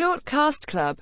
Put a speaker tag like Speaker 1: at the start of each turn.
Speaker 1: Short Cast Club.